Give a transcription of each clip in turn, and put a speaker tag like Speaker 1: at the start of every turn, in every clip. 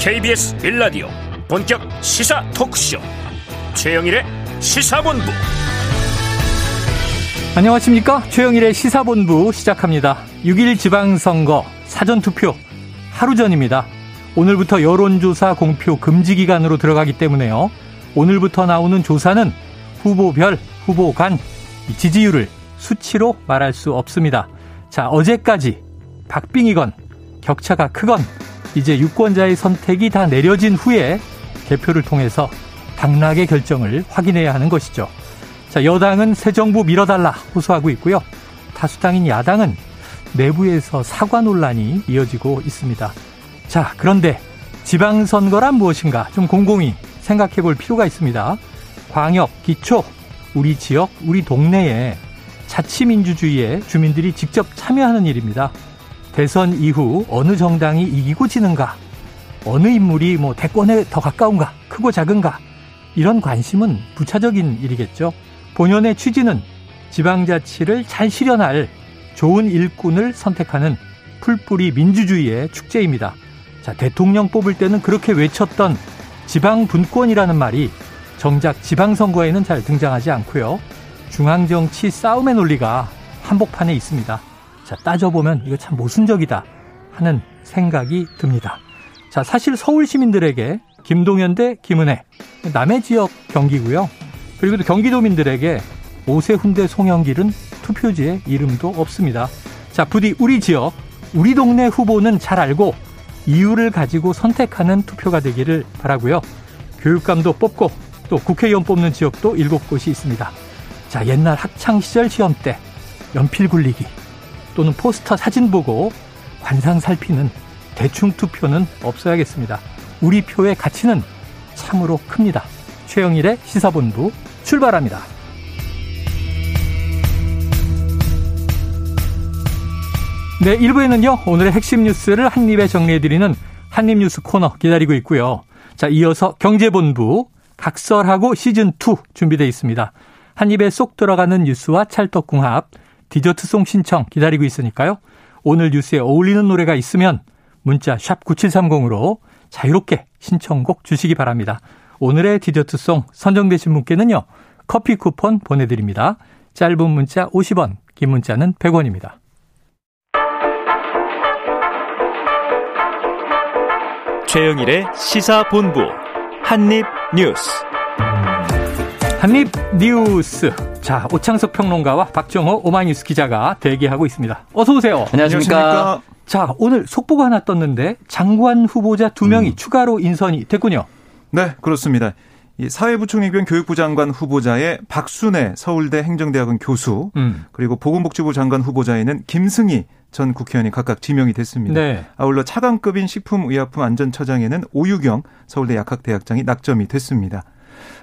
Speaker 1: KBS 빌라디오 본격 시사 토크쇼 최영일의 시사본부.
Speaker 2: 안녕하십니까? 최영일의 시사본부 시작합니다. 6일 지방선거 사전투표 하루 전입니다. 오늘부터 여론조사 공표 금지 기간으로 들어가기 때문에요. 오늘부터 나오는 조사는 후보별 후보 간 지지율을 수치로 말할 수 없습니다. 자 어제까지 박빙이건 격차가 크건 이제 유권자의 선택이 다 내려진 후에 개표를 통해서 당락의 결정을 확인해야 하는 것이죠. 자, 여당은 새 정부 밀어달라 호소하고 있고요. 다수당인 야당은 내부에서 사과 논란이 이어지고 있습니다. 자, 그런데 지방선거란 무엇인가 좀 곰곰이 생각해 볼 필요가 있습니다. 광역, 기초, 우리 지역, 우리 동네에 자치민주주의에 주민들이 직접 참여하는 일입니다. 대선 이후 어느 정당이 이기고 지는가, 어느 인물이 뭐 대권에 더 가까운가, 크고 작은가, 이런 관심은 부차적인 일이겠죠. 본연의 취지는 지방자치를 잘 실현할 좋은 일꾼을 선택하는 풀뿌리 민주주의의 축제입니다. 자, 대통령 뽑을 때는 그렇게 외쳤던 지방 분권이라는 말이 정작 지방선거에는 잘 등장하지 않고요. 중앙정치 싸움의 논리가 한복판에 있습니다. 자, 따져보면 이거 참 모순적이다 하는 생각이 듭니다. 자, 사실 서울 시민들에게 김동연 대 김은혜, 남해 지역 경기고요. 그리고 또 경기도민들에게 오세훈 대 송영길은 투표지에 이름도 없습니다. 자, 부디 우리 지역, 우리 동네 후보는 잘 알고 이유를 가지고 선택하는 투표가 되기를 바라고요. 교육감도 뽑고 또 국회의원 뽑는 지역도 일곱 곳이 있습니다. 자, 옛날 학창 시절 시험 때 연필 굴리기 또는 포스터 사진 보고 관상 살피는 대충 투표는 없어야겠습니다. 우리 표의 가치는 참으로 큽니다. 최영일의 시사본부 출발합니다. 네, 1부에는요, 오늘의 핵심 뉴스를 한입에 정리해드리는 한입뉴스 코너 기다리고 있고요. 자, 이어서 경제본부 각설하고 시즌2 준비되어 있습니다. 한입에 쏙 들어가는 뉴스와 찰떡궁합, 디저트송 신청 기다리고 있으니까요. 오늘 뉴스에 어울리는 노래가 있으면 문자 샵 9730으로 자유롭게 신청곡 주시기 바랍니다. 오늘의 디저트송 선정되신 분께는요. 커피 쿠폰 보내드립니다. 짧은 문자 50원, 긴 문자는 100원입니다.
Speaker 1: 최영일의 시사본부 한입뉴스
Speaker 2: 한입 뉴스. 자, 오창석 평론가와 박정호 오마이뉴스 기자가 대기하고 있습니다. 어서 오세요.
Speaker 3: 안녕하십니까.
Speaker 2: 자, 오늘 속보가 하나 떴는데 장관 후보자 두 명이 음. 추가로 인선이 됐군요.
Speaker 3: 네, 그렇습니다. 사회부총리 겸 교육부 장관 후보자의 박순애 서울대 행정대학원 교수 음. 그리고 보건복지부 장관 후보자에는 김승희 전 국회의원이 각각 지명이 됐습니다. 네. 아울러 차관급인 식품의약품안전처장에는 오유경 서울대 약학대학장이 낙점이 됐습니다.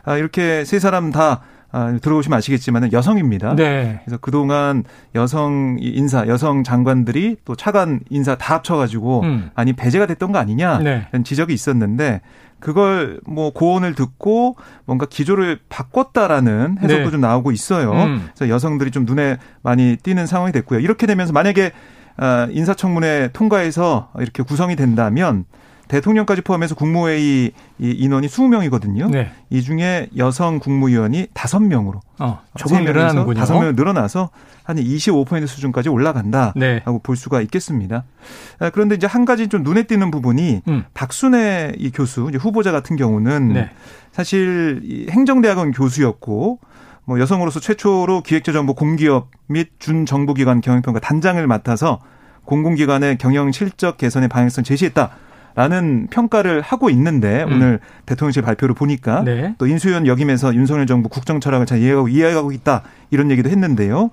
Speaker 3: 아, 이렇게 세 사람 다 아, 들어오시면 아시겠지만 여성입니다. 네. 그래서 그동안 여성 인사, 여성 장관들이 또 차관 인사 다 합쳐가지고 음. 아니 배제가 됐던 거 아니냐 네. 이런 지적이 있었는데 그걸 뭐 고언을 듣고 뭔가 기조를 바꿨다라는 해석도 네. 좀 나오고 있어요. 음. 그래서 여성들이 좀 눈에 많이 띄는 상황이 됐고요. 이렇게 되면서 만약에 아, 인사청문회 통과해서 이렇게 구성이 된다면 대통령까지 포함해서 국무회의 인원이 20명이거든요. 네. 이 중에 여성 국무위원이 5명으로 어,
Speaker 2: 조금 늘어나는군요.
Speaker 3: 5명 늘어나서 한 25% 수준까지 올라간다라고 네. 볼 수가 있겠습니다. 아, 그런데 이제 한 가지 좀 눈에 띄는 부분이 음. 박순애 이 교수 이제 후보자 같은 경우는 네. 사실 이 행정대학원 교수였고 뭐 여성으로서 최초로 기획재정부 공기업 및 준정부기관 경영평가 단장을 맡아서 공공기관의 경영 실적 개선의 방향성 제시했다. 라는 평가를 하고 있는데 음. 오늘 대통령실 발표를 보니까 네. 또 인수위원 역임에서 윤석열 정부 국정 철학을 잘 이해하고 이해하고 있다 이런 얘기도 했는데요.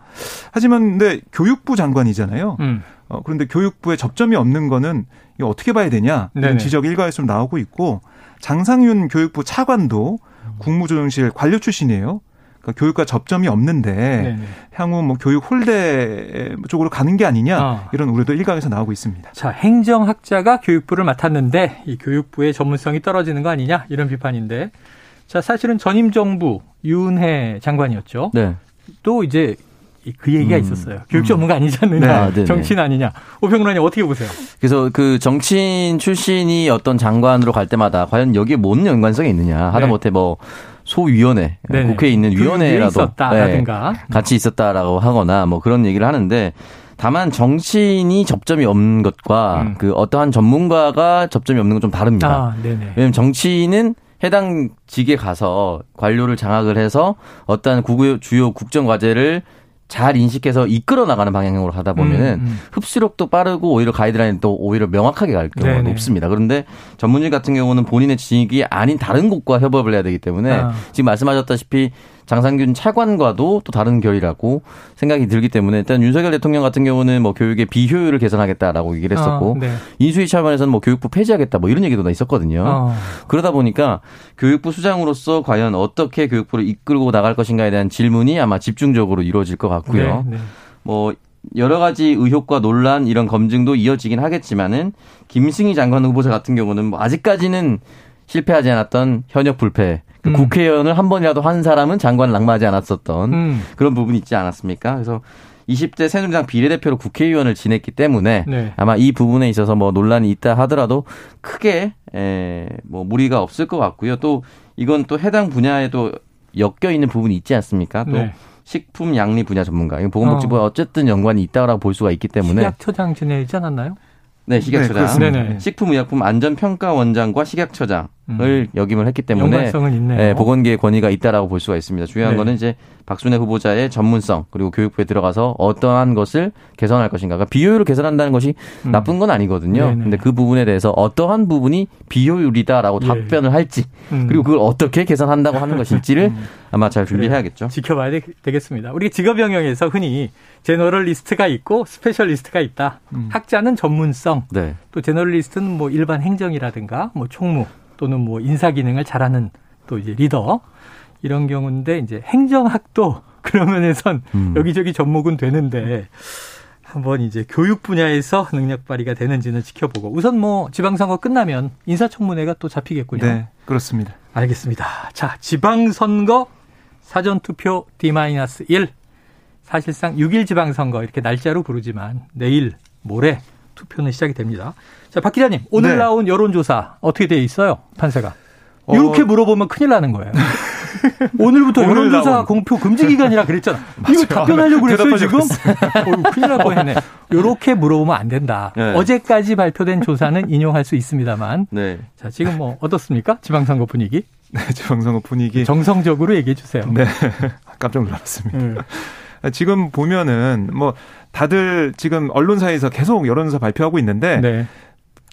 Speaker 3: 하지만 근데 교육부 장관이잖아요. 음. 어, 그런데 교육부에 접점이 없는 거는 이거 어떻게 봐야 되냐 이런 지적 일각에서 좀 나오고 있고 장상윤 교육부 차관도 국무조정실 관료 출신이에요. 그러니까 교육과 접점이 없는데 네네. 향후 뭐 교육 홀대 쪽으로 가는 게 아니냐 어. 이런 우려도 일각에서 나오고 있습니다.
Speaker 2: 자, 행정학자가 교육부를 맡았는데 이 교육부의 전문성이 떨어지는 거 아니냐 이런 비판인데 자, 사실은 전임 정부 윤해 장관이었죠. 네. 또 이제 그 얘기가 음. 있었어요. 교육 전문가 아니지 않느냐, 네. 아, 정치인 아니냐. 오평론님 어떻게 보세요?
Speaker 4: 그래서 그 정치인 출신이 어떤 장관으로 갈 때마다 과연 여기에 뭔 연관성이 있느냐. 하다못해 네. 뭐 소위원회, 네네. 국회에 있는 위원회라도
Speaker 2: 있었다라든가
Speaker 4: 네, 같이 있었다라고 하거나 뭐 그런 얘기를 하는데 다만 정치인이 접점이 없는 것과 음. 그 어떠한 전문가가 접점이 없는 건 좀 다릅니다. 아, 왜냐하면 정치인은 해당 직에 가서 관료를 장악을 해서 어떠한 주요 국정 과제를 잘 인식해서 이끌어 나가는 방향으로 하다 보면은 음, 음. 흡수력도 빠르고 오히려 가이드라인도 또 오히려 명확하게 갈 경우가 네네. 높습니다. 그런데 전문직 같은 경우는 본인의 직이 아닌 다른 곳과 협업을 해야 되기 때문에 아. 지금 말씀하셨다시피 장상균 차관과도 또 다른 결이라고 생각이 들기 때문에 일단 윤석열 대통령 같은 경우는 뭐 교육의 비효율을 개선하겠다라고 얘기를 했었고 어, 네. 인수위 차원에서는 뭐 교육부 폐지하겠다 뭐 이런 얘기도 다 있었거든요. 어. 그러다 보니까 교육부 수장으로서 과연 어떻게 교육부를 이끌고 나갈 것인가에 대한 질문이 아마 집중적으로 이루어질 것 같고요. 네, 네. 뭐 여러 가지 의혹과 논란 이런 검증도 이어지긴 하겠지만은 김승희 장관 후보자 같은 경우는 뭐 아직까지는 실패하지 않았던 현역 불패 그 음. 국회의원을 한 번이라도 한 사람은 장관을 낙마하지 않았었던 음. 그런 부분이 있지 않았습니까? 그래서 20대 새누리당 비례대표로 국회의원을 지냈기 때문에 네. 아마 이 부분에 있어서 뭐 논란이 있다 하더라도 크게 에, 뭐 무리가 없을 것 같고요. 또 이건 또 해당 분야에도 엮여 있는 부분이 있지 않습니까? 또 네. 식품 양리 분야 전문가. 보건복지부와 어. 어쨌든 연관이 있다라고 볼 수가 있기 때문에
Speaker 2: 식약처장 지내지 않았나요?
Speaker 4: 네, 식약처장. 네, 식품의약품 안전평가원장과 식약처장. 을 음. 역임을 했기 때문에 예, 보건계의 권위가 있다라고 볼 수가 있습니다. 중요한 네. 거는 이제 박순애 후보자의 전문성 그리고 교육부에 들어가서 어떠한 것을 개선할 것인가. 그러니까 비효율을 개선한다는 것이 음. 나쁜 건 아니거든요. 네네. 근데 그 부분에 대해서 어떠한 부분이 비효율이다라고 예. 답변을 할지 음. 그리고 그걸 어떻게 개선한다고 하는 것일지를 음. 아마 잘 준비해야겠죠.
Speaker 2: 지켜봐야 되, 겠습니다 우리 직업 영역에서 흔히 generalist가 있고 specialist가 있다. 음. 학자는 전문성, 네. 또 generalist는 뭐 일반 행정이라든가 뭐 총무 또는 뭐 인사 기능을 잘하는 또 이제 리더 이런 경우인데 이제 행정학도 그런 면에선 음. 여기저기 접목은 되는데 한번 이제 교육 분야에서 능력 발휘가 되는지는 지켜보고 우선 뭐 지방선거 끝나면 인사청문회가 또 잡히겠군요.
Speaker 3: 네, 그렇습니다.
Speaker 2: 알겠습니다. 자, 지방선거 사전투표 D-1 사실상 6일 지방선거 이렇게 날짜로 부르지만 내일 모레 투표는 시작이 됩니다. 자, 박 기자님, 오늘 네. 나온 여론조사 어떻게 돼 있어요? 판세가. 어... 이렇게 물어보면 큰일 나는 거예요. 오늘부터 여론조사 나온... 공표 금지 기간이라 그랬잖아. 이거 답변하려고 그랬어요, 지금? 어, 큰일 날 뻔했네. 이렇게 물어보면 안 된다. 네. 어제까지 발표된 조사는 인용할 수 있습니다만. 네. 자, 지금 뭐 어떻습니까? 지방선거 분위기?
Speaker 3: 네, 지방선거 분위기.
Speaker 2: 정성적으로 얘기해 주세요.
Speaker 3: 네. 깜짝 놀랐습니다. 음. 지금 보면은 뭐 다들 지금 언론사에서 계속 여론조사 발표하고 있는데 네.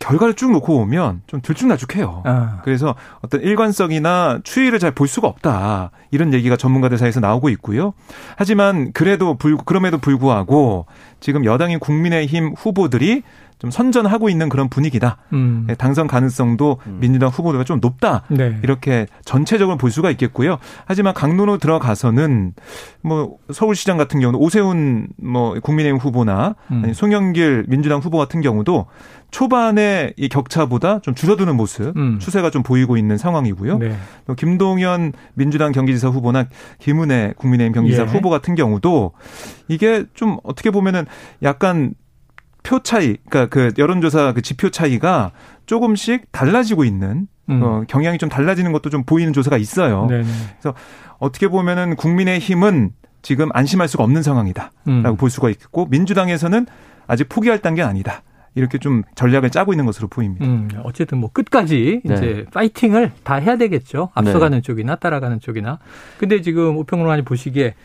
Speaker 3: 결과를 쭉 놓고 보면 좀 들쭉날쭉해요. 아. 그래서 어떤 일관성이나 추이를 잘 볼 수가 없다. 이런 얘기가 전문가들 사이에서 나오고 있고요. 하지만 그래도 불 그럼에도 불구하고 지금 여당인 국민의힘 후보들이 좀 선전하고 있는 그런 분위기다. 음. 예, 당선 가능성도 음. 민주당 후보들과 좀 높다. 네. 이렇게 전체적으로 볼 수가 있겠고요. 하지만 강론으로 들어가서는 뭐 서울시장 같은 경우는 오세훈 뭐 국민의힘 후보나 음. 아니 송영길 민주당 후보 같은 경우도 초반에 이 격차보다 좀 줄어드는 모습 음. 추세가 좀 보이고 있는 상황이고요. 네. 또 김동연 민주당 경기지사 후보나 김은혜 국민의힘 경기지사 예. 후보 같은 경우도 이게 좀 어떻게 보면은 약간 표 차이, 그러니까 그 여론조사 그 지표 차이가 조금씩 달라지고 있는 음. 어, 경향이 좀 달라지는 것도 좀 보이는 조사가 있어요. 네네. 그래서 어떻게 보면은 국민의 힘은 지금 안심할 수가 없는 상황이다라고 음. 볼 수가 있고 민주당에서는 아직 포기할 단계 아니다. 이렇게 좀 전략을 짜고 있는 것으로 보입니다. 음,
Speaker 2: 어쨌든 뭐 끝까지 네. 이제 파이팅을 다 해야 되겠죠. 앞서가는 네. 쪽이나 따라가는 쪽이나. 근데 지금 오평론가님 보시기에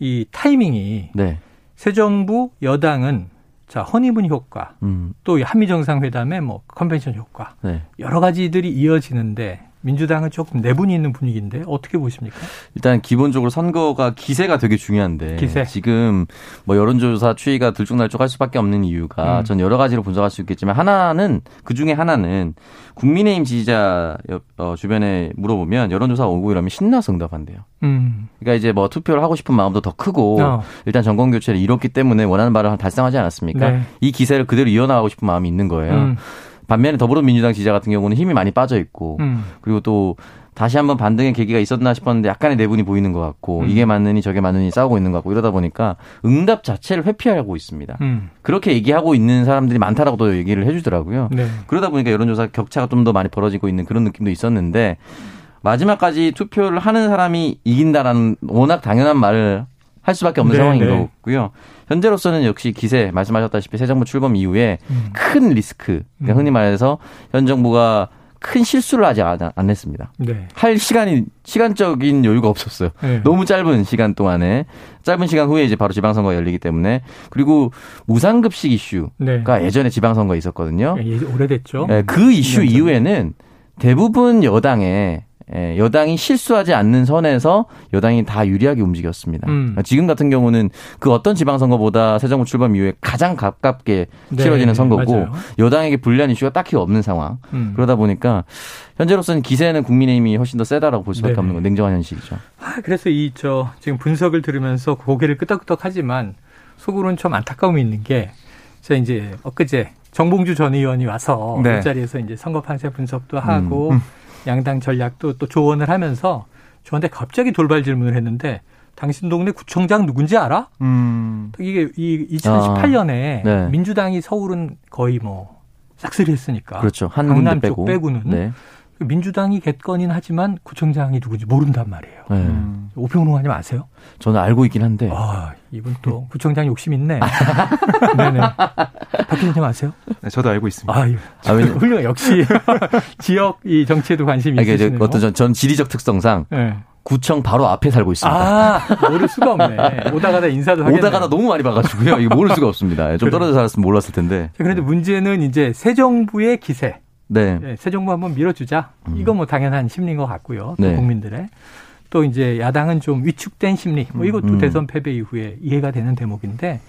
Speaker 2: 이 타이밍이 네. 새 정부 여당은 자, 허니문 효과, 음. 또 한미 정상회담의 뭐 컨벤션 효과, 네. 여러 가지들이 이어지는데 민주당은 조금 내분이 있는 분위기인데 어떻게 보십니까?
Speaker 4: 일단 기본적으로 선거가 기세가 되게 중요한데 기세. 지금 뭐 여론조사 추이가 들쭉날쭉할 수밖에 없는 이유가 음. 전 여러 가지로 분석할 수 있겠지만 하나는 그 중에 하나는 국민의힘 지지자 어, 주변에 물어보면 여론조사 오고 이러면 신나서 응답한대요. 음. 그러니까 이제 뭐 투표를 하고 싶은 마음도 더 크고 어. 일단 정권 교체를 이뤘기 때문에 원하는 바를 달성하지 않았습니까? 네. 이 기세를 그대로 이어나가고 싶은 마음이 있는 거예요. 음. 반면에 더불어민주당 지지자 같은 경우는 힘이 많이 빠져 있고 음. 그리고 또 다시 한번 반등의 계기가 있었나 싶었는데 약간의 내분이 보이는 것 같고 음. 이게 맞느니 저게 맞느니 싸우고 있는 것 같고 이러다 보니까 응답 자체를 회피하고 있습니다. 음. 그렇게 얘기하고 있는 사람들이 많다라고도 얘기를 해주더라고요. 네. 그러다 보니까 여론조사 격차가 좀 더 많이 벌어지고 있는 그런 느낌도 있었는데 마지막까지 투표를 하는 사람이 이긴다라는 워낙 당연한 말을 할 수밖에 없는 네, 상황인 네. 거고요. 현재로서는 역시 기세 말씀하셨다시피 새 정부 출범 이후에 음. 큰 리스크, 그러니까 음. 흔히 말해서 현 정부가 큰 실수를 하지 않, 았습니다 네. 할 시간이 시간적인 여유가 없었어요. 네. 너무 짧은 시간 동안에 짧은 시간 후에 이제 바로 지방선거 가 열리기 때문에 그리고 무상급식 이슈가 네. 예전에 지방선거 에 있었거든요.
Speaker 2: 예, 오래됐죠.
Speaker 4: 네, 그 이슈 이후에는 대부분 여당에 예, 여당이 실수하지 않는 선에서 여당이 다 유리하게 움직였습니다. 음. 지금 같은 경우는 그 어떤 지방선거보다 새 정부 출범 이후에 가장 가깝게 네, 치러지는 선거고 맞아요. 여당에게 불리한 이슈가 딱히 없는 상황. 음. 그러다 보니까 현재로서는 기세는 국민의힘이 훨씬 더 세다라고 볼 수밖에 네 없는 건 냉정한 현실이죠.
Speaker 2: 아, 그래서 이 저 지금 분석을 들으면서 고개를 끄덕끄덕하지만 속으로는 좀 안타까움이 있는 게 제가 이제 엊그제 정봉주 전 의원이 와서 네. 그 자리에서 이제 선거 판세 분석도 하고 음. 음. 양당 전략도 또 조언을 하면서 저한테 갑자기 돌발 질문을 했는데 당신 동네 구청장 누군지 알아? 음. 이게 이 2018년에 아, 네. 민주당이 서울은 거의 뭐 싹쓸이 했으니까.
Speaker 4: 그렇죠.
Speaker 2: 한 강남 쪽 빼고. 는 네. 민주당이 겠거닌 하지만 구청장이 누군지 모른단 말이에요. 네. 음. 오평론가님 아세요?
Speaker 4: 저는 알고 있긴 한데.
Speaker 2: 아, 이분 또 구청장 욕심 있네. 네네. 박 기자님 아세요?
Speaker 3: 네, 저도 알고 있습니다.
Speaker 2: 아, 아 훌륭 역시 지역 이 정치에도 관심이 있으시네요.
Speaker 4: 어떤 전, 전 지리적 특성상 네. 구청 바로 앞에 살고 있습니다.
Speaker 2: 아, 모를 수가 없네. 오다 가다 인사도 하겠네요.
Speaker 4: 오다 가다 너무 많이 봐가지고요. 이거 모를 수가 없습니다. 좀 떨어져 살았으면 몰랐을 텐데.
Speaker 2: 그런데 문제는 이제 새 정부의 기세. 네. 네. 새 정부 한번 밀어주자. 음. 이거 뭐 당연한 심리인 것 같고요. 네. 국민들의. 또 이제 야당은 좀 위축된 심리. 뭐 이것도 음. 대선 패배 이후에 이해가 되는 대목인데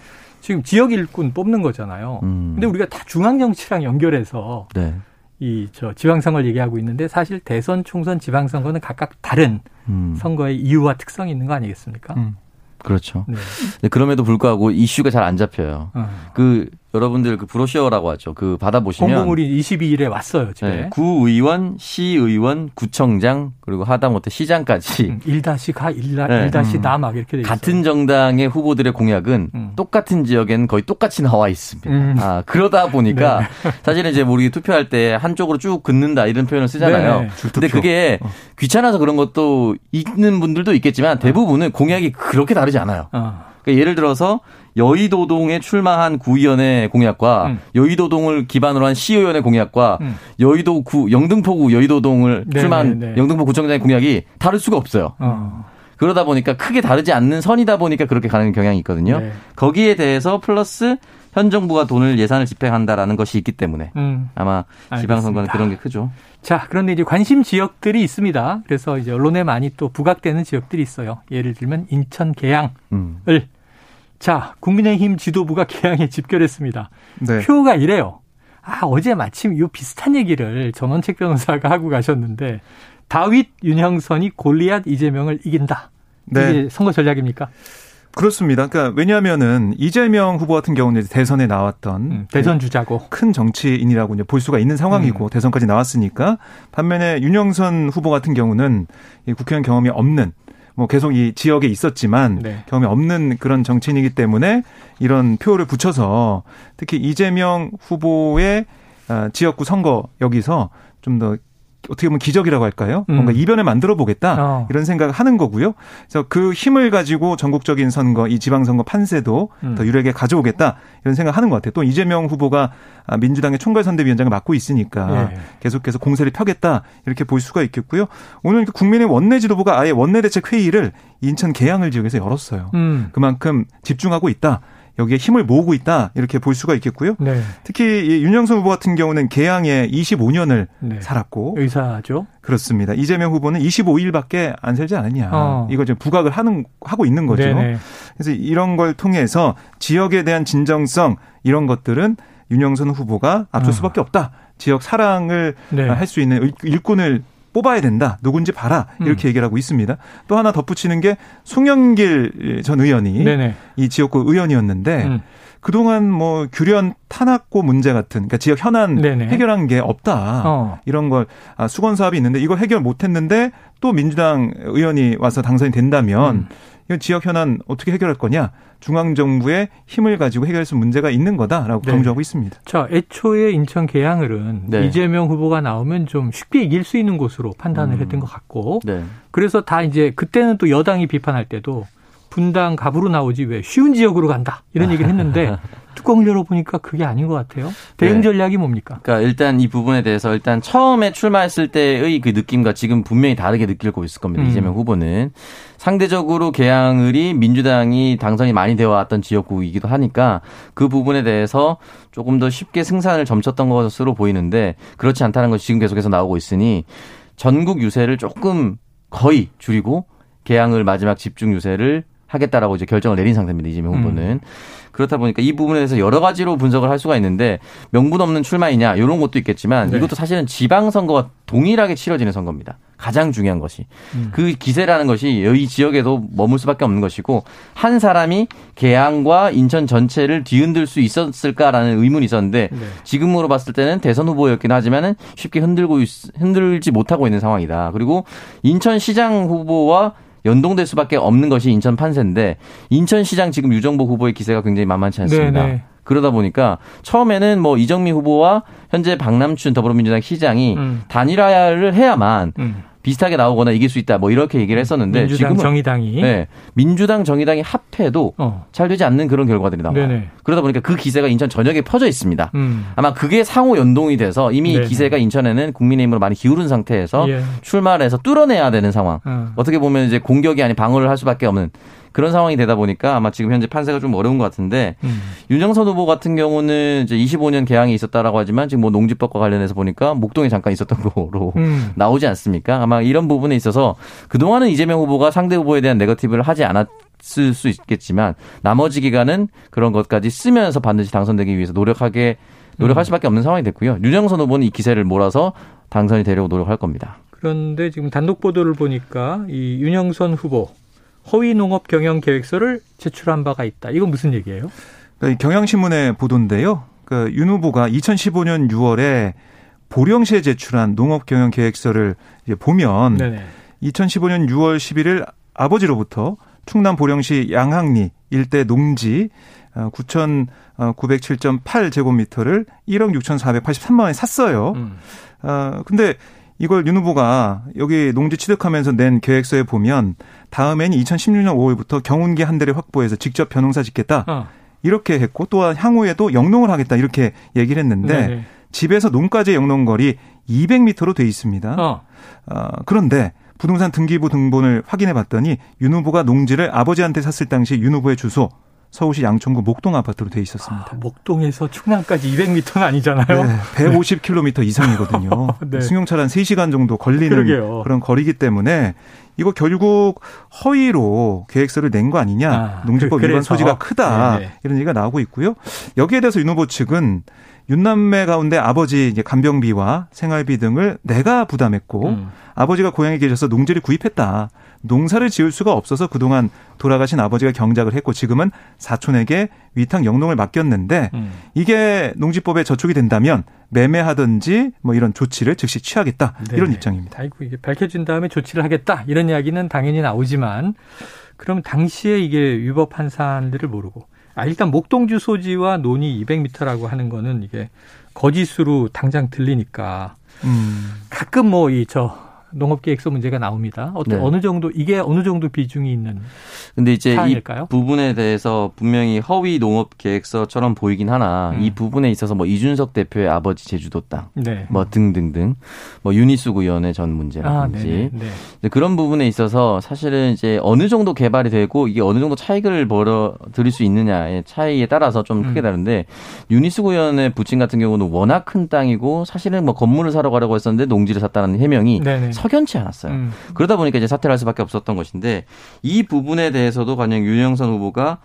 Speaker 2: 지금 지역 일꾼 뽑는 거잖아요. 음. 근데 우리가 다 중앙 정치랑 연결해서 네. 이저 지방선거를 얘기하고 있는데 사실 대선, 총선, 지방선거는 각각 다른 음. 선거의 이유와 특성이 있는 거 아니겠습니까? 음.
Speaker 4: 그렇죠. 네. 그럼에도 불구하고 이슈가 잘 안 잡혀요. 어. 그 여러분들 그 브로셔라고 하죠. 그 받아보시면
Speaker 2: 공공물이 22일에 왔어요. 집에. 네,
Speaker 4: 구의원, 시의원, 구청장 그리고 하다못해 시장까지 음,
Speaker 2: 1-가 1, 네. 1-나 막 이렇게 돼
Speaker 4: 있어요. 같은 정당의 후보들의 공약은 음. 똑같은 지역에는 거의 똑같이 나와 있습니다. 음. 아, 그러다 보니까 네. 사실은 이제 우리 투표할 때 한쪽으로 쭉 긋는다 이런 표현을 쓰잖아요. 네. 근데 그게 어. 귀찮아서 그런 것도 있는 분들도 있겠지만 대부분은 공약이 그렇게 다르지 않아요. 어. 그러니까 예를 들어서 여의도동에 출마한 구의원의 공약과 음. 여의도동을 기반으로 한 시의원의 공약과 음. 여의도구 영등포구 여의도동을 네, 출마한 네, 네. 영등포 구청장의 공약이 다를 수가 없어요. 어. 그러다 보니까 크게 다르지 않는 선이다 보니까 그렇게 가는 경향이 있거든요. 네. 거기에 대해서 플러스 현 정부가 돈을 예산을 집행한다라는 것이 있기 때문에 음. 아마 지방선거는 그런 게 크죠.
Speaker 2: 자, 그런데 이제 관심 지역들이 있습니다. 그래서 이제 언론에 많이 또 부각되는 지역들이 있어요. 예를 들면 인천 계양을 음. 자, 국민의힘 지도부가 개항에 집결했습니다. 네. 표가 이래요. 아, 어제 마침 이 비슷한 얘기를 전원책 변호사가 하고 가셨는데 다윗 윤형선이 골리앗 이재명을 이긴다. 네. 이게 선거 전략입니까?
Speaker 3: 그렇습니다. 그러니까 왜냐하면은 이재명 후보 같은 경우는 대선에 나왔던 음,
Speaker 2: 대선 주자고
Speaker 3: 큰 정치인이라고 이제 볼 수가 있는 상황이고 음. 대선까지 나왔으니까 반면에 윤영선 후보 같은 경우는 국회의원 경험이 없는 뭐 계속 이 지역에 있었지만 네. 경험이 없는 그런 정치인이기 때문에 이런 표를 붙여서 특히 이재명 후보의 아, 지역구 선거 여기서 좀 더 어떻게 보면 기적이라고 할까요? 음. 뭔가 이변을 만들어 보겠다 어. 이런 생각을 하는 거고요. 그래서 그 힘을 가지고 전국적인 선거, 이 지방선거 판세도 음. 더 유리하게 가져오겠다 이런 생각을 하는 것 같아요. 또 이재명 후보가 민주당의 총괄선대위원장을 맡고 있으니까 예. 계속해서 공세를 펴겠다 이렇게 볼 수가 있겠고요. 오늘 그 국민의 원내 지도부가 아예 원내대책 회의를 인천 계양을 지역에서 열었어요. 음. 그만큼 집중하고 있다. 여기에 힘을 모으고 있다 이렇게 볼 수가 있겠고요. 네. 특히 윤영선 후보 같은 경우는 개항에 25년을 네. 살았고
Speaker 2: 의사죠.
Speaker 3: 그렇습니다. 이재명 후보는 25일밖에 안 살지 않았냐. 어. 이거 지금 부각을 하는 하고 있는 거죠. 네네. 그래서 이런 걸 통해서 지역에 대한 진정성 이런 것들은 윤영선 후보가 앞설 어. 수밖에 없다. 지역 사랑을 네. 할수 있는 일꾼을 뽑아야 된다. 누군지 봐라. 이렇게 음. 얘기를 하고 있습니다. 또 하나 덧붙이는 게 송영길 전 의원이 네네. 이 지역구 의원이었는데 음. 그동안 뭐 규련 탄압고 문제 같은 그러니까 지역 현안 네네. 해결한 게 없다. 어. 이런 걸 아, 수건 사업이 있는데 이걸 해결 못 했는데 또 민주당 의원이 와서 당선이 된다면 음. 이건 지역 현안 어떻게 해결할 거냐? 중앙 정부의 힘을 가지고 해결할 수 문제가 있는 거다라고 네. 강조하고 있습니다.
Speaker 2: 자, 애초에 인천 계양을은 네. 이재명 후보가 나오면 좀 쉽게 이길 수 있는 곳으로 판단을 음. 했던 것 같고, 네. 그래서 다 이제 그때는 또 여당이 비판할 때도 분당 갑으로 나오지 왜 쉬운 지역으로 간다 이런 얘기를 했는데 뚜껑을 열어보니까 그게 아닌 것 같아요. 대응 네. 전략이 뭡니까?
Speaker 4: 그러니까 일단 이 부분에 대해서 일단 처음에 출마했을 때의 그 느낌과 지금 분명히 다르게 느끼고 있을 겁니다. 음. 이재명 후보는 상대적으로 개항을이 민주당이 당선이 많이 되어 왔던 지역구이기도 하니까 그 부분에 대해서 조금 더 쉽게 승산을 점쳤던 것으로 보이는데 그렇지 않다는 것이 지금 계속해서 나오고 있으니 전국 유세를 조금 거의 줄이고 개항을 마지막 집중 유세를 하겠다라고 이제 결정을 내린 상태입니다. 이재명 후보는. 음. 그렇다 보니까 이 부분에 대해서 여러 가지로 분석을 할 수가 있는데 명분 없는 출마이냐 이런 것도 있겠지만 네. 이것도 사실은 지방선거와 동일하게 치러지는 선거입니다. 가장 중요한 것이 음. 그 기세라는 것이 이 지역에도 머물 수밖에 없는 것이고 한 사람이 개항과 인천 전체를 뒤흔들 수 있었을까라는 의문이 있었는데 네. 지금으로 봤을 때는 대선 후보였긴 하지만은 쉽게 흔들고 흔들지 못하고 있는 상황이다. 그리고 인천시장 후보와 연동될 수밖에 없는 것이 인천 판세인데 인천시장 지금 유정복 후보의 기세가 굉장히 만만치 않습니다. 네네. 그러다 보니까 처음에는 뭐 이정미 후보와 현재 박남춘 더불어민주당 시장이 음. 단일화를 해야만 음. 비슷하게 나오거나 이길 수 있다. 뭐 이렇게 얘기를 했었는데
Speaker 2: 민주당 지금은 정의당이
Speaker 4: 네, 민주당 정의당이 합해도 어. 잘 되지 않는 그런 결과들이 나와요. 네네. 그러다 보니까 그 기세가 인천 전역에 퍼져 있습니다. 음. 아마 그게 상호 연동이 돼서 이미 네네. 기세가 인천에는 국민의힘으로 많이 기울은 상태에서 예. 출마를 해서 뚫어내야 되는 상황. 어. 어떻게 보면 이제 공격이 아닌 방어를 할 수밖에 없는 그런 상황이 되다 보니까 아마 지금 현재 판세가 좀 어려운 것 같은데 음. 윤정선 후보 같은 경우는 이제 25년 개항이 있었다라고 하지만 지금 뭐 농지법과 관련해서 보니까 목동에 잠깐 있었던 거로 음. 나오지 않습니까? 아마 이런 부분에 있어서 그동안은 이재명 후보가 상대 후보에 대한 네거티브를 하지 않았 쓸수 있겠지만 나머지 기간은 그런 것까지 쓰면서 반드시 당선되기 위해서 노력하게 노력할 음. 수밖에 없는 상황이 됐고요. 윤정선 후보는 이 기세를 몰아서 당선이 되려고 노력할 겁니다.
Speaker 2: 그런데 지금 단독 보도를 보니까 이 윤영선 후보 허위 농업 경영 계획서를 제출한 바가 있다. 이건 무슨 얘기예요?
Speaker 3: 그러니까 경향신문의 보도인데요. 그윤 후보가 2015년 6월에 보령시에 제출한 농업 경영 계획서를 보면 네네. 2015년 6월 11일 아버지로부터 충남 보령시 양항리 일대 농지 9,907.8 제곱미터를 1억 6,483만 원에 샀어요. 음. 어, 근데 이걸 윤 후보가 여기 농지 취득하면서 낸 계획서에 보면 다음에는 2016년 5월부터 경운기 한 대를 확보해서 직접 변농사 짓겠다. 어. 이렇게 했고 또한 향후에도 영농을 하겠다 이렇게 얘기를 했는데 네네. 집에서 농가지 영농 거리 200m로 돼 있습니다. 어. 어, 그런데 부동산 등기부 등본을 확인해 봤더니 윤 후보가 농지를 아버지한테 샀을 당시 윤 후보의 주소 서울시 양천구 목동 아파트로 돼 있었습니다. 아,
Speaker 2: 목동에서 충남까지 200m는 아니잖아요. 네,
Speaker 3: 150km 이상이거든요. 네. 승용차를 한 3시간 정도 걸리는 그러게요. 그런 거리기 때문에 이거 결국 허위로 계획서를 낸 거 아니냐. 아, 농지법 그, 위반 소지가 크다. 네네. 이런 얘기가 나오고 있고요. 여기에 대해서 윤 후보 측은 윤남매 가운데 아버지 이제 간병비와 생활비 등을 내가 부담했고 음. 아버지가 고향에 계셔서 농지를 구입했다. 농사를 지을 수가 없어서 그동안 돌아가신 아버지가 경작을 했고 지금은 사촌에게 위탁 영농을 맡겼는데 음. 이게 농지법에 저촉이 된다면 매매하든지 뭐 이런 조치를 즉시 취하겠다 네 이런 입장입니다.
Speaker 2: 아이고 이게 밝혀진 다음에 조치를 하겠다 이런 이야기는 당연히 나오지만 그럼 당시에 이게 위법한 사안들을 모르고 아 일단 목동주 소지와 논이 200m라고 하는 거는 이게 거짓으로 당장 들리니까 음. 가끔 뭐 이 저 농업계획서 문제가 나옵니다. 어떤 네. 어느 정도 이게 어느 정도 비중이 있는
Speaker 4: 근데 이제
Speaker 2: 사안일까요?
Speaker 4: 이 부분에 대해서 분명히 허위 동업계획서처럼 보이긴 하나 음. 이 부분에 있어서 뭐 이준석 대표의 아버지 제주도 땅, 네. 뭐 등등등, 뭐 유니스 의원의 전 문제라든지 아, 네. 그런 부분에 있어서 사실은 이제 어느 정도 개발이 되고 이게 어느 정도 차익을 벌어 들일 수 있느냐의 차이에 따라서 좀 크게 음. 다른데 음. 윤희숙 의원의 부친 같은 경우는 워낙 큰 땅이고 사실은 뭐 건물을 사러 가려고 했었는데 농지를 샀다는 해명이 네네. 석연치 않았어요. 음. 그러다 보니까 이제 사퇴를 할 수밖에 없었던 것인데 이 부분에 대해서도 관영 윤영선 후보가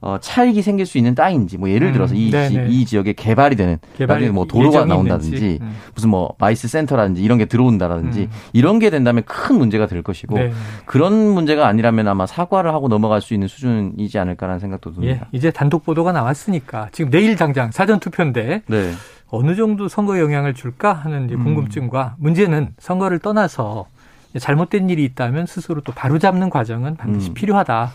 Speaker 4: 어, 차익이 생길 수 있는 땅인지 뭐 예를 음, 들어서 음, 이, 지, 이 지역에 개발이 되는 나중에 뭐 도로가 나온다든지 음. 무슨 뭐 MICE 센터라든지 이런 게 들어온다라든지 음. 이런 게 된다면 큰 문제가 될 것이고 네. 그런 문제가 아니라면 아마 사과를 하고 넘어갈 수 있는 수준이지 않을까라는 생각도 듭니다.
Speaker 2: 예, 이제 단독 보도가 나왔으니까 지금 내일 당장 사전 투표인데 네. 어느 정도 선거 영향을 줄까 하는 음. 궁금증과 문제는 선거를 떠나서 잘못된 일이 있다면 스스로 또 바로잡는 과정은 반드시 음. 필요하다.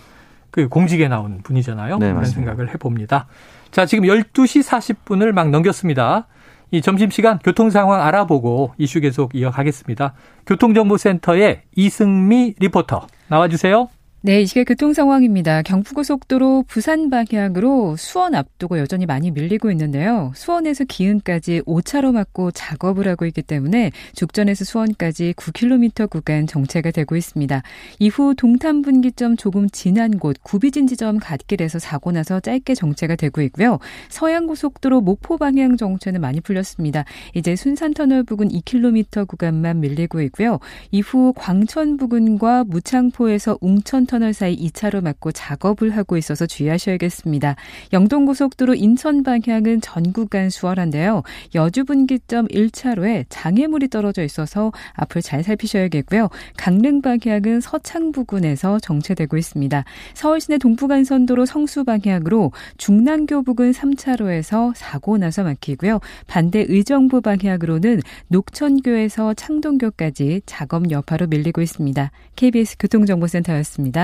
Speaker 2: 그 공직에 나온 분이잖아요. 네, 그런 맞습니다. 생각을 해봅니다. 자, 지금 12시 40분을 막 넘겼습니다. 이 점심시간 교통 상황 알아보고 이슈 계속 이어가겠습니다. 교통정보센터의 이승미 리포터 나와주세요.
Speaker 5: 네, 이 시각 교통 상황입니다. 경부고속도로 부산 방향으로 수원 앞두고 여전히 많이 밀리고 있는데요. 수원에서 기흥까지 5차로 막고 작업을 하고 있기 때문에 죽전에서 수원까지 9km 구간 정체가 되고 있습니다. 이후 동탄 분기점 조금 지난 곳 구비진 지점 갓길에서 사고 나서 짧게 정체가 되고 있고요. 서양고속도로 목포 방향 정체는 많이 풀렸습니다. 이제 순산터널 부근 2km 구간만 밀리고 있고요. 이후 광천 부근과 무창포에서 웅천 터널 사이 2차로 막고 작업을 하고 있어서 주의하셔야겠습니다. 영동고속도로 인천 방향은 전 구간 수월한데요. 여주 분기점 1차로에 장애물이 떨어져 있어서 앞을 잘 살피셔야겠고요. 강릉 방향은 서창 부근에서 정체되고 있습니다. 서울 시내 동부간선도로 성수 방향으로 중랑교 부근 3차로에서 사고 나서 막히고요. 반대 의정부 방향으로는 녹천교에서 창동교까지 작업 여파로 밀리고 있습니다. KBS 교통정보센터였습니다.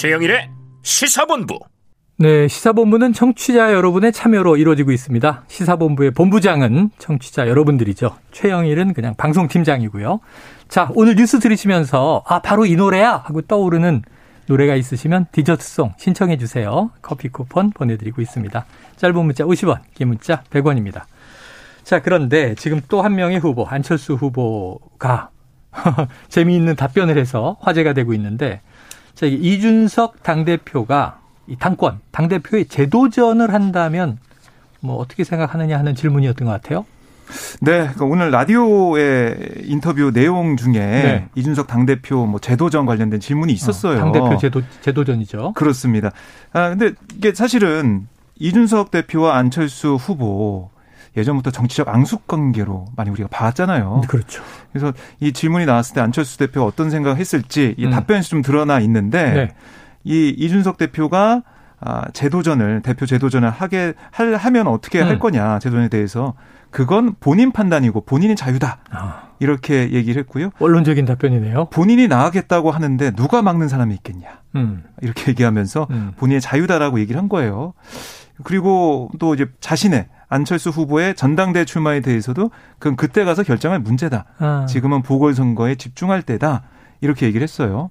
Speaker 1: 최영일의 시사본부.
Speaker 2: 네, 시사본부는 청취자 여러분의 참여로 이루어지고 있습니다. 시사본부의 본부장은 청취자 여러분들이죠. 최영일은 그냥 방송팀장이고요. 자, 오늘 뉴스 들으시면서 아, 바로 이 노래야 하고 떠오르는 노래가 있으시면 디저트송 신청해 주세요. 커피 쿠폰 보내드리고 있습니다. 짧은 문자 50원, 긴 문자 100원입니다. 자, 그런데 지금 또 한 명의 후보, 안철수 후보가 재미있는 답변을 해서 화제가 되고 있는데, 자, 이준석 당대표가 이 당권, 당대표의 재도전을 한다면 뭐 어떻게 생각하느냐 하는 질문이었던 것 같아요.
Speaker 3: 네, 그러니까 오늘 라디오의 인터뷰 내용 중에 네. 이준석 당대표 뭐 재도전 관련된 질문이 있었어요. 어,
Speaker 2: 당대표 제도, 재도전이죠.
Speaker 3: 그렇습니다. 아, 근데 이게 사실은 이준석 대표와 안철수 후보 예전부터 정치적 앙숙 관계로 많이 우리가 봐왔잖아요.
Speaker 2: 그렇죠.
Speaker 3: 그래서 이 질문이 나왔을 때 안철수 대표가 어떤 생각을 했을지 이 음. 답변에서 좀 드러나 있는데 네. 이 이준석 대표가 아, 재도전을 대표 재도전을 하게 할 하면 어떻게 음. 할 거냐 재도전에 대해서 그건 본인 판단이고 본인의 자유다. 아. 이렇게 얘기를 했고요.
Speaker 2: 원론적인 답변이네요.
Speaker 3: 본인이 나가겠다고 하는데 누가 막는 사람이 있겠냐. 음. 이렇게 얘기하면서 음. 본인의 자유다라고 얘기를 한 거예요. 그리고 또 이제 자신의 안철수 후보의 전당대 출마에 대해서도 그건 그때 가서 결정할 문제다. 아. 지금은 보궐선거에 집중할 때다. 이렇게 얘기를 했어요.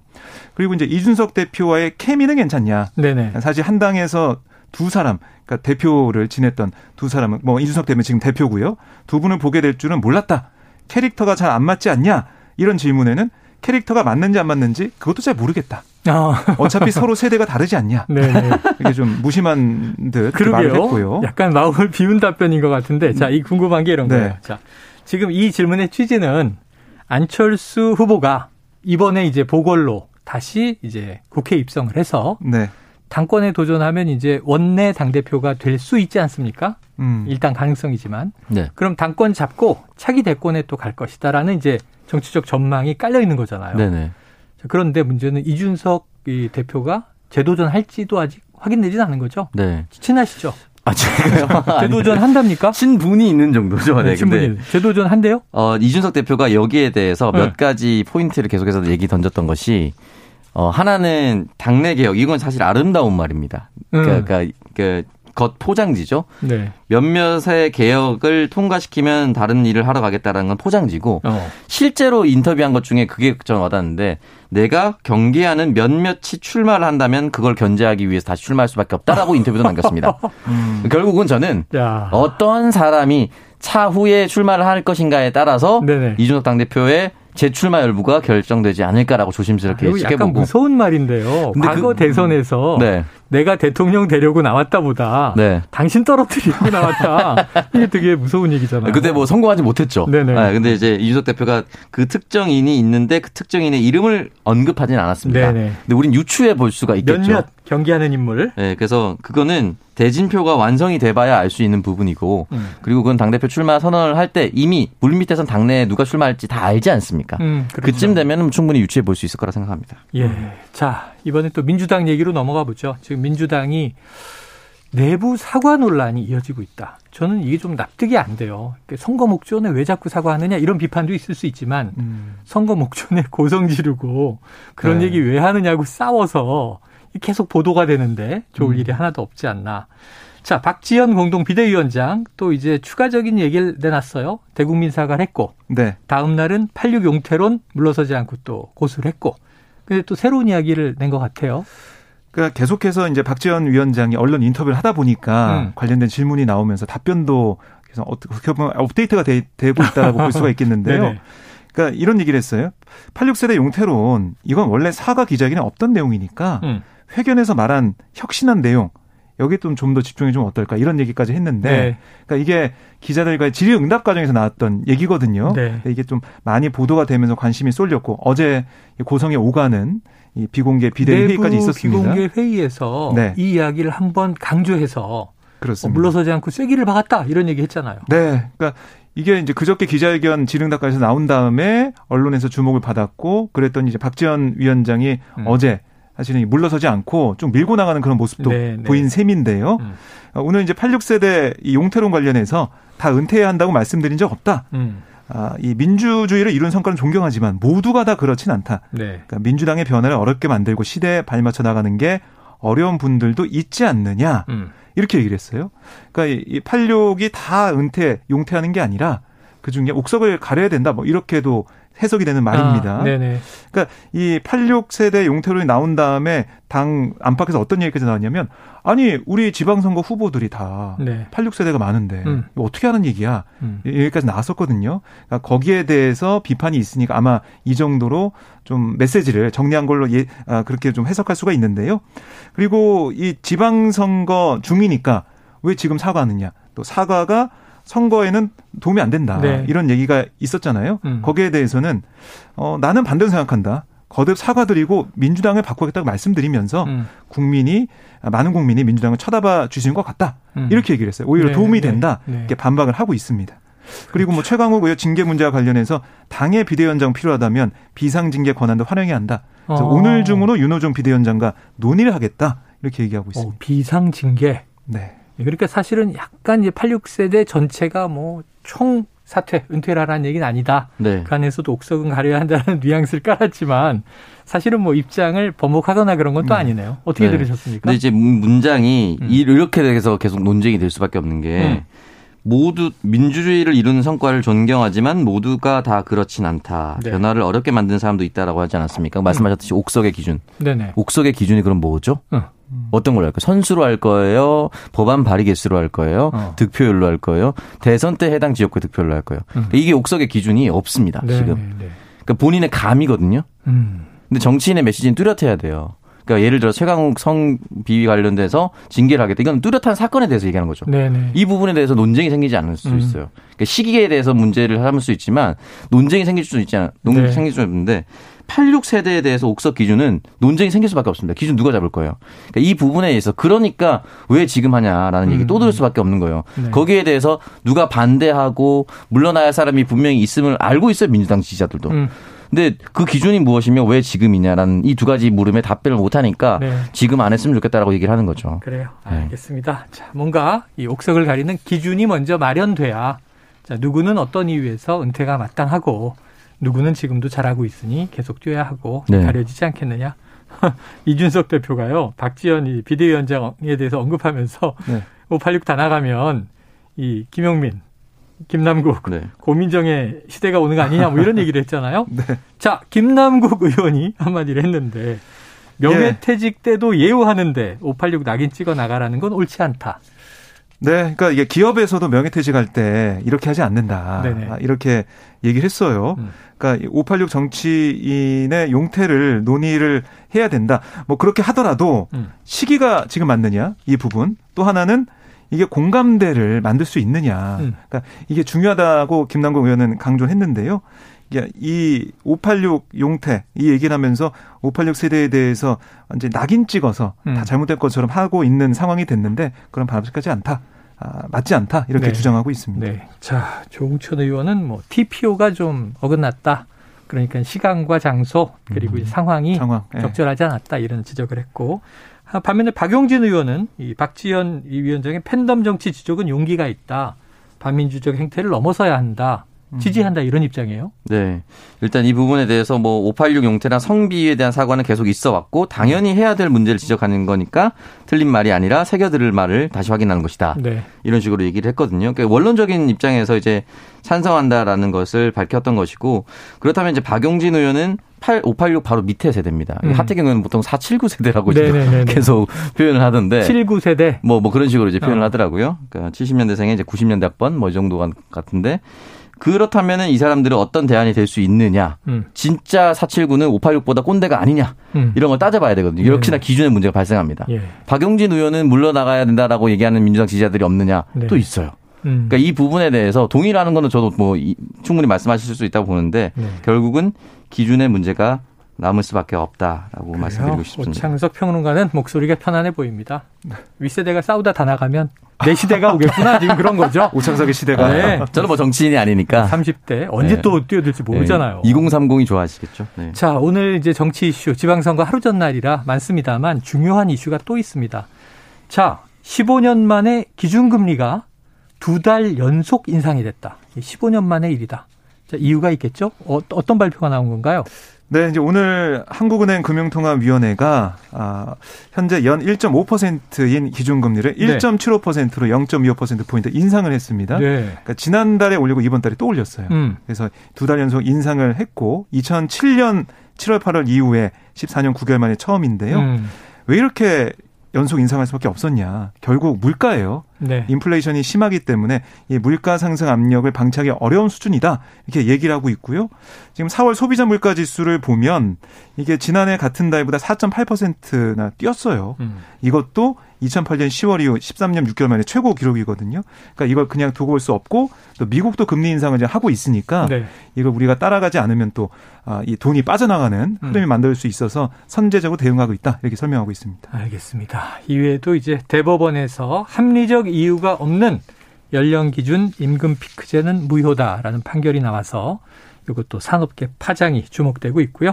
Speaker 3: 그리고 이제 이준석 대표와의 케미는 괜찮냐. 네네. 사실 한 당에서 두 사람, 그러니까 대표를 지냈던 두 사람은 뭐 이준석 대표 지금 대표고요. 두 분을 보게 될 줄은 몰랐다. 캐릭터가 잘 안 맞지 않냐? 이런 질문에는 캐릭터가 맞는지 안 맞는지 그것도 잘 모르겠다. 아. 어차피 서로 세대가 다르지 않냐. 네, 네. 이게 좀 무심한 듯 말을 했고요.
Speaker 2: 약간 마음을 비운 답변인 것 같은데, 자, 이 궁금한 게 이런 네. 거예요. 자, 지금 이 질문의 취지는 안철수 후보가 이번에 이제 보궐로 다시 이제 국회 입성을 해서 네. 당권에 도전하면 이제 원내 당 대표가 될 수 있지 않습니까? 음. 일단 가능성이지만. 네. 그럼 당권 잡고 차기 대권에 또 갈 것이다라는 이제 정치적 전망이 깔려 있는 거잖아요. 네네. 그런데 문제는 이준석 이 대표가 재도전 할지도 아직 확인되지는 않은 거죠. 네. 친하시죠?
Speaker 4: 아, 제가요?
Speaker 2: 재도전 한답니까?
Speaker 4: 친분이 있는 정도죠. 네,
Speaker 2: 친분이. 재도전 한대요?
Speaker 4: 어, 이준석 대표가 여기에 대해서 몇 네. 가지 포인트를 계속해서 얘기 던졌던 것이 어, 하나는 당내 개혁. 이건 사실 아름다운 말입니다. 그러니까, 음. 그러니까 그 겉 포장지죠. 네. 몇몇의 개혁을 통과시키면 다른 일을 하러 가겠다라는 건 포장지고 어. 실제로 인터뷰한 것 중에 그게 전 와닿는데 내가 경계하는 몇몇이 출마를 한다면 그걸 견제하기 위해서 다시 출마할 수밖에 없다라고 인터뷰도 남겼습니다. 음. 결국은 저는 야. 어떤 사람이 차후에 출마를 할 것인가에 따라서 네네. 이준석 당대표의 재출마 여부가 결정되지 않을까라고 조심스럽게
Speaker 2: 예측해보고. 약간 무서운 말인데요. 과거 그, 대선에서 네. 내가 대통령 되려고 나왔다 보다 네. 당신 떨어뜨리고 나왔다. 이게 되게 무서운 얘기잖아요.
Speaker 4: 근데 뭐 성공하지 못했죠. 네네. 네, 근데 이제 이준석 대표가 그 특정인이 있는데 그 특정인의 이름을 언급하진 않았습니다. 네네. 근데 우린 유추해 볼 수가 있겠죠.
Speaker 2: 몇몇 경기하는 인물.
Speaker 4: 네, 그래서 그거는 대진표가 완성이 돼봐야 알 수 있는 부분이고 음. 그리고 그건 당대표 출마 선언을 할 때 이미 물밑에선 당내에 누가 출마할지 다 알지 않습니까? 음, 그렇죠. 그쯤 되면 충분히 유추해 볼 수 있을 거라 생각합니다.
Speaker 2: 예. 자, 이번에 또 민주당 얘기로 넘어가 보죠. 지금 민주당이 내부 사과 논란이 이어지고 있다. 저는 이게 좀 납득이 안 돼요. 선거 목전에 왜 자꾸 사과하느냐 이런 비판도 있을 수 있지만 음. 선거 목전에 고성 지르고 그런 네. 얘기 왜 하느냐고 싸워서 계속 보도가 되는데 좋을 음. 일이 하나도 없지 않나. 자, 박지현 공동 비대위원장 또 이제 추가적인 얘기를 내놨어요. 대국민 사과를 했고. 네. 다음 날은 86 용태론 물러서지 않고 또 고수를 했고. 근데 또 새로운 이야기를 낸 것 같아요.
Speaker 3: 그러니까 계속해서 이제 박지원 위원장이 언론 인터뷰를 하다 보니까 음. 관련된 질문이 나오면서 답변도 계속 어떻게 보면 업데이트가 되, 고 있다라고 볼 수가 있겠는데요. 그러니까 이런 얘기를 했어요. 86세대 용태론 이건 원래 사과 기자회견에 없던 내용이니까 음. 회견에서 말한 혁신한 내용 여기에 좀좀 더 집중해 주면 어떨까 이런 얘기까지 했는데 네. 그러니까 이게 기자들과의 질의응답 과정에서 나왔던 얘기거든요. 네. 이게 좀 많이 보도가 되면서 관심이 쏠렸고 어제 고성에 오가는 이 비공개 비대위 회의까지 있었습니다.
Speaker 2: 비공개 회의에서 네. 이 이야기를 한번 강조해서 그렇습니다. 어, 물러서지 않고 쐐기를 박았다 이런 얘기 했잖아요.
Speaker 3: 네. 그러니까 이게 이제 그저께 기자회견 질의응답까지 나온 다음에 언론에서 주목을 받았고 그랬더니 이제 박지원 위원장이 음. 어제 사실은 물러서지 않고 좀 밀고 나가는 그런 모습도 네, 네. 보인 셈인데요. 음. 어, 오늘 이제 86세대 이 용태론 관련해서 다 은퇴해야 한다고 말씀드린 적 없다. 음. 아, 이 민주주의를 이룬 성과는 존경하지만 모두가 다 그렇진 않다. 네. 그러니까 민주당의 변화를 어렵게 만들고 시대에 발맞춰 나가는 게 어려운 분들도 있지 않느냐. 음. 이렇게 얘기를 했어요. 그러니까 이 86이 다 은퇴, 용퇴하는 게 아니라 그 중에 옥석을 가려야 된다. 뭐 이렇게도 해석이 되는 말입니다. 아, 네네. 그러니까 이 86세대 용태론이 나온 다음에 당 안팎에서 어떤 얘기까지 나왔냐면 아니 우리 지방선거 후보들이 다 네. 86세대가 많은데 음. 어떻게 하는 얘기야 음. 여기까지 나왔었거든요. 그러니까 거기에 대해서 비판이 있으니까 아마 이 정도로 좀 메시지를 정리한 걸로 예, 아, 그렇게 좀 해석할 수가 있는데요. 그리고 이 지방선거 중이니까 왜 지금 사과하느냐 또 사과가 선거에는 도움이 안 된다. 네. 이런 얘기가 있었잖아요. 음. 거기에 대해서는 어 나는 반대로 생각한다. 거듭 사과드리고 민주당을 바꾸겠다고 말씀드리면서 음. 국민이 많은 국민이 민주당을 쳐다봐 주시는 것 같다. 음. 이렇게 얘기를 했어요. 오히려 네. 도움이 네. 된다. 네. 이렇게 반박을 하고 있습니다. 그리고 뭐 그렇죠. 최강욱 의원 징계 문제와 관련해서 당의 비대위원장 필요하다면 비상징계 권한도 활용해야 한다. 그래서 어. 오늘 중으로 윤호중 비대위원장과 논의를 하겠다. 이렇게 얘기하고 있습니다. 어,
Speaker 2: 비상징계. 네. 예, 그러니까 사실은 약간 이제 86세대 전체가 뭐 총 사퇴, 은퇴를 하라는 얘기는 아니다. 네. 그 안에서도 옥석은 가려야 한다는 뉘앙스를 깔았지만 사실은 뭐 입장을 번복하거나 그런 건또 네. 아니네요. 어떻게 네. 들으셨습니까?
Speaker 4: 근데 이제 문장이 음. 이렇게 돼서 계속 논쟁이 될 수밖에 없는 게 음. 모두 민주주의를 이루는 성과를 존경하지만 모두가 다 그렇진 않다. 네. 변화를 어렵게 만든 사람도 있다라고 하지 않았습니까? 말씀하셨듯이 음. 옥석의 기준. 네네. 옥석의 기준이 그럼 뭐죠? 음. 어떤 걸로 할까요? 선수로 할 거예요? 법안 발의 개수로 할 거예요? 어. 득표율로 할 거예요? 대선 때 해당 지역구 득표율로 할 거예요? 음. 이게 옥석의 기준이 없습니다. 네, 지금. 네, 네. 그러니까 본인의 감이거든요. 음. 근데 정치인의 메시지는 뚜렷해야 돼요. 그러니까 예를 들어 최강욱 성 비위 관련돼서 징계를 하겠다. 이건 뚜렷한 사건에 대해서 얘기하는 거죠. 네네. 네. 이 부분에 대해서 논쟁이 생기지 않을 수 음. 있어요. 그러니까 시기에 대해서 문제를 삼을 수 있지만 논쟁이 생길 수도 있잖아. 논쟁이 네. 생길 수 있는데 86세대에 대해서 옥석 기준은 논쟁이 생길 수밖에 없습니다. 기준 누가 잡을 거예요. 그러니까 이 부분에 의해서 그러니까 왜 지금 하냐라는 음. 얘기 또 들을 수밖에 없는 거예요. 네. 거기에 대해서 누가 반대하고 물러나야 할 사람이 분명히 있음을 알고 있어요. 민주당 지지자들도. 음. 근데 그 기준이 무엇이며 왜 지금이냐라는 이 두 가지 물음에 답변을 못 하니까 네. 지금 안 했으면 좋겠다라고 얘기를 하는 거죠.
Speaker 2: 그래요. 네. 알겠습니다. 자, 뭔가 이 옥석을 가리는 기준이 먼저 마련돼야 자, 누구는 어떤 이유에서 은퇴가 마땅하고 누구는 지금도 잘하고 있으니 계속 뛰어야 하고 네. 가려지지 않겠느냐. 이준석 대표가요, 박지원 비대위원장에 대해서 언급하면서 네. 586 다 나가면 이 김용민, 김남국, 네. 고민정의 시대가 오는 거 아니냐 뭐 이런 얘기를 했잖아요. 네. 자, 김남국 의원이 한마디를 했는데 명예퇴직 때도 예우하는데 586 낙인 찍어 나가라는 건 옳지 않다.
Speaker 3: 네, 그러니까 이게 기업에서도 명예퇴직할 때 이렇게 하지 않는다. 네네. 아, 이렇게 얘기를 했어요. 음. 그러니까 586 정치인의 용태를 논의를 해야 된다. 뭐 그렇게 하더라도 음. 시기가 지금 맞느냐 이 부분. 또 하나는 이게 공감대를 만들 수 있느냐. 음. 그러니까 이게 중요하다고 김남국 의원은 강조를 했는데요. 이 586 용태 이 얘기를 하면서 586 세대에 대해서 이제 낙인 찍어서 음. 다 잘못된 것처럼 하고 있는 상황이 됐는데 그런 바람직하지 않다. 아, 맞지 않다 이렇게 네. 주장하고 있습니다. 네.
Speaker 2: 자 조홍천 의원은 뭐 TPO가 좀 어긋났다. 그러니까 시간과 장소 그리고 음. 상황이 상황. 네. 적절하지 않았다 이런 지적을 했고 반면에 박용진 의원은 이 박지원 이 위원장의 팬덤 정치 지적은 용기가 있다. 반민주적 행태를 넘어서야 한다. 지지한다 이런 입장이에요.
Speaker 4: 네. 일단 이 부분에 대해서 뭐 586 용태나 성비에 대한 사과는 계속 있어 왔고 당연히 해야 될 문제를 지적하는 거니까 틀린 말이 아니라 새겨들을 말을 다시 확인하는 것이다. 네. 이런 식으로 얘기를 했거든요. 그러니까 원론적인 입장에서 이제 찬성한다라는 것을 밝혔던 것이고 그렇다면 이제 박용진 의원은 8, 586 바로 밑에 세대입니다. 음. 하태경 의원은 보통 479 세대라고 계속 표현을 하던데
Speaker 2: 79 세대
Speaker 4: 뭐 뭐 그런 식으로 이제 표현을 어. 하더라고요. 그러니까 70년대생에 이제 90년대 학번 뭐 이 정도 같은데 그렇다면은 이 사람들은 어떤 대안이 될 수 있느냐. 음. 진짜 479는 586보다 꼰대가 아니냐. 음. 이런 걸 따져봐야 되거든요. 역시나 네. 기준의 문제가 발생합니다. 예. 박용진 의원은 물러나가야 된다라고 얘기하는 민주당 지지자들이 없느냐. 네. 또 있어요. 음. 그러니까 이 부분에 대해서 동의라는 거는 저도 뭐 충분히 말씀하실 수 있다고 보는데 네. 결국은 기준의 문제가 남을 수밖에 없다라고 그래요? 말씀드리고 싶습니다.
Speaker 2: 오창석 평론가는 목소리가 편안해 보입니다. 윗세대가 싸우다 다 나가면 내 시대가 오겠구나 지금 그런 거죠.
Speaker 3: 오창석의 시대가. 네.
Speaker 4: 저는 뭐 정치인이 아니니까.
Speaker 2: 30대 언제 네. 또 뛰어들지 모르잖아요.
Speaker 4: 네. 2030이 좋아하시겠죠. 네.
Speaker 2: 자 오늘 이제 정치 이슈 지방선거 하루 전날이라 많습니다만 중요한 이슈가 또 있습니다. 자 15년 만에 기준금리가 두 달 연속 인상이 됐다. 15년 만의 일이다. 자, 이유가 있겠죠? 어, 어떤 발표가 나온 건가요?
Speaker 3: 네, 이제 오늘 한국은행 금융통화위원회가 아, 현재 연 1.5%인 기준금리를 네. 1.75%로 0.25% 포인트 인상을 했습니다. 네. 그러니까 지난달에 올리고 이번 달에 또 올렸어요. 음. 그래서 두 달 연속 인상을 했고 2007년 7월 8월 이후에 14년 9개월 만에 처음인데요. 음. 왜 이렇게 연속 인상할 수밖에 없었냐. 결국 물가예요. 네. 인플레이션이 심하기 때문에 이 물가 상승 압력을 방치하기 어려운 수준이다. 이렇게 얘기를 하고 있고요. 지금 4월 소비자 물가 지수를 보면 이게 지난해 같은 달보다 4.8%나 뛰었어요. 음. 이것도 2008년 10월 이후 13년 6개월 만에 최고 기록이거든요. 그러니까 이걸 그냥 두고 올수 없고 또 미국도 금리 인상을 이제 하고 있으니까 네. 이걸 우리가 따라가지 않으면 또이 아, 돈이 빠져나가는 음. 흐름이 음. 만들 수 있어서 선제적으로 대응하고 있다 이렇게 설명하고 있습니다.
Speaker 2: 알겠습니다. 이외에도 이제 대법원에서 합리적 이유가 없는 연령 기준 임금 피크제는 무효다라는 판결이 나와서 이것도 산업계 파장이 주목되고 있고요.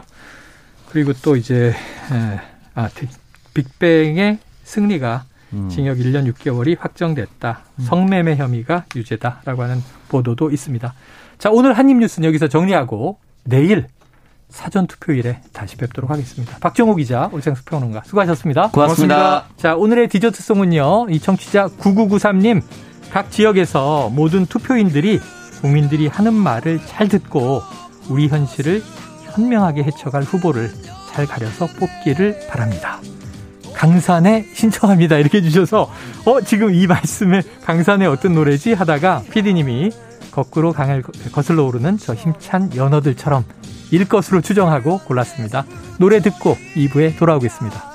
Speaker 2: 그리고 또 이제 아 빅뱅의 승리가 음. 징역 1년 6개월이 확정됐다. 음. 성매매 혐의가 유죄다라고 하는 보도도 있습니다. 자, 오늘 한입 뉴스는 여기서 정리하고 내일 사전 투표일에 다시 뵙도록 하겠습니다. 박정호 기자, 올창수 평론가 수고하셨습니다.
Speaker 4: 고맙습니다. 고맙습니다.
Speaker 2: 자, 오늘의 디저트송은요. 이 청취자 9993님 각 지역에서 모든 투표인들이 국민들이 하는 말을 잘 듣고 우리 현실을 현명하게 헤쳐갈 후보를 잘 가려서 뽑기를 바랍니다. 강산에 신청합니다. 이렇게 해주셔서, 어, 지금 이 말씀에 강산에 어떤 노래지? 하다가 피디님이 거꾸로 강을 거슬러 오르는 저 힘찬 연어들처럼 일 것으로 추정하고 골랐습니다. 노래 듣고 2부에 돌아오겠습니다.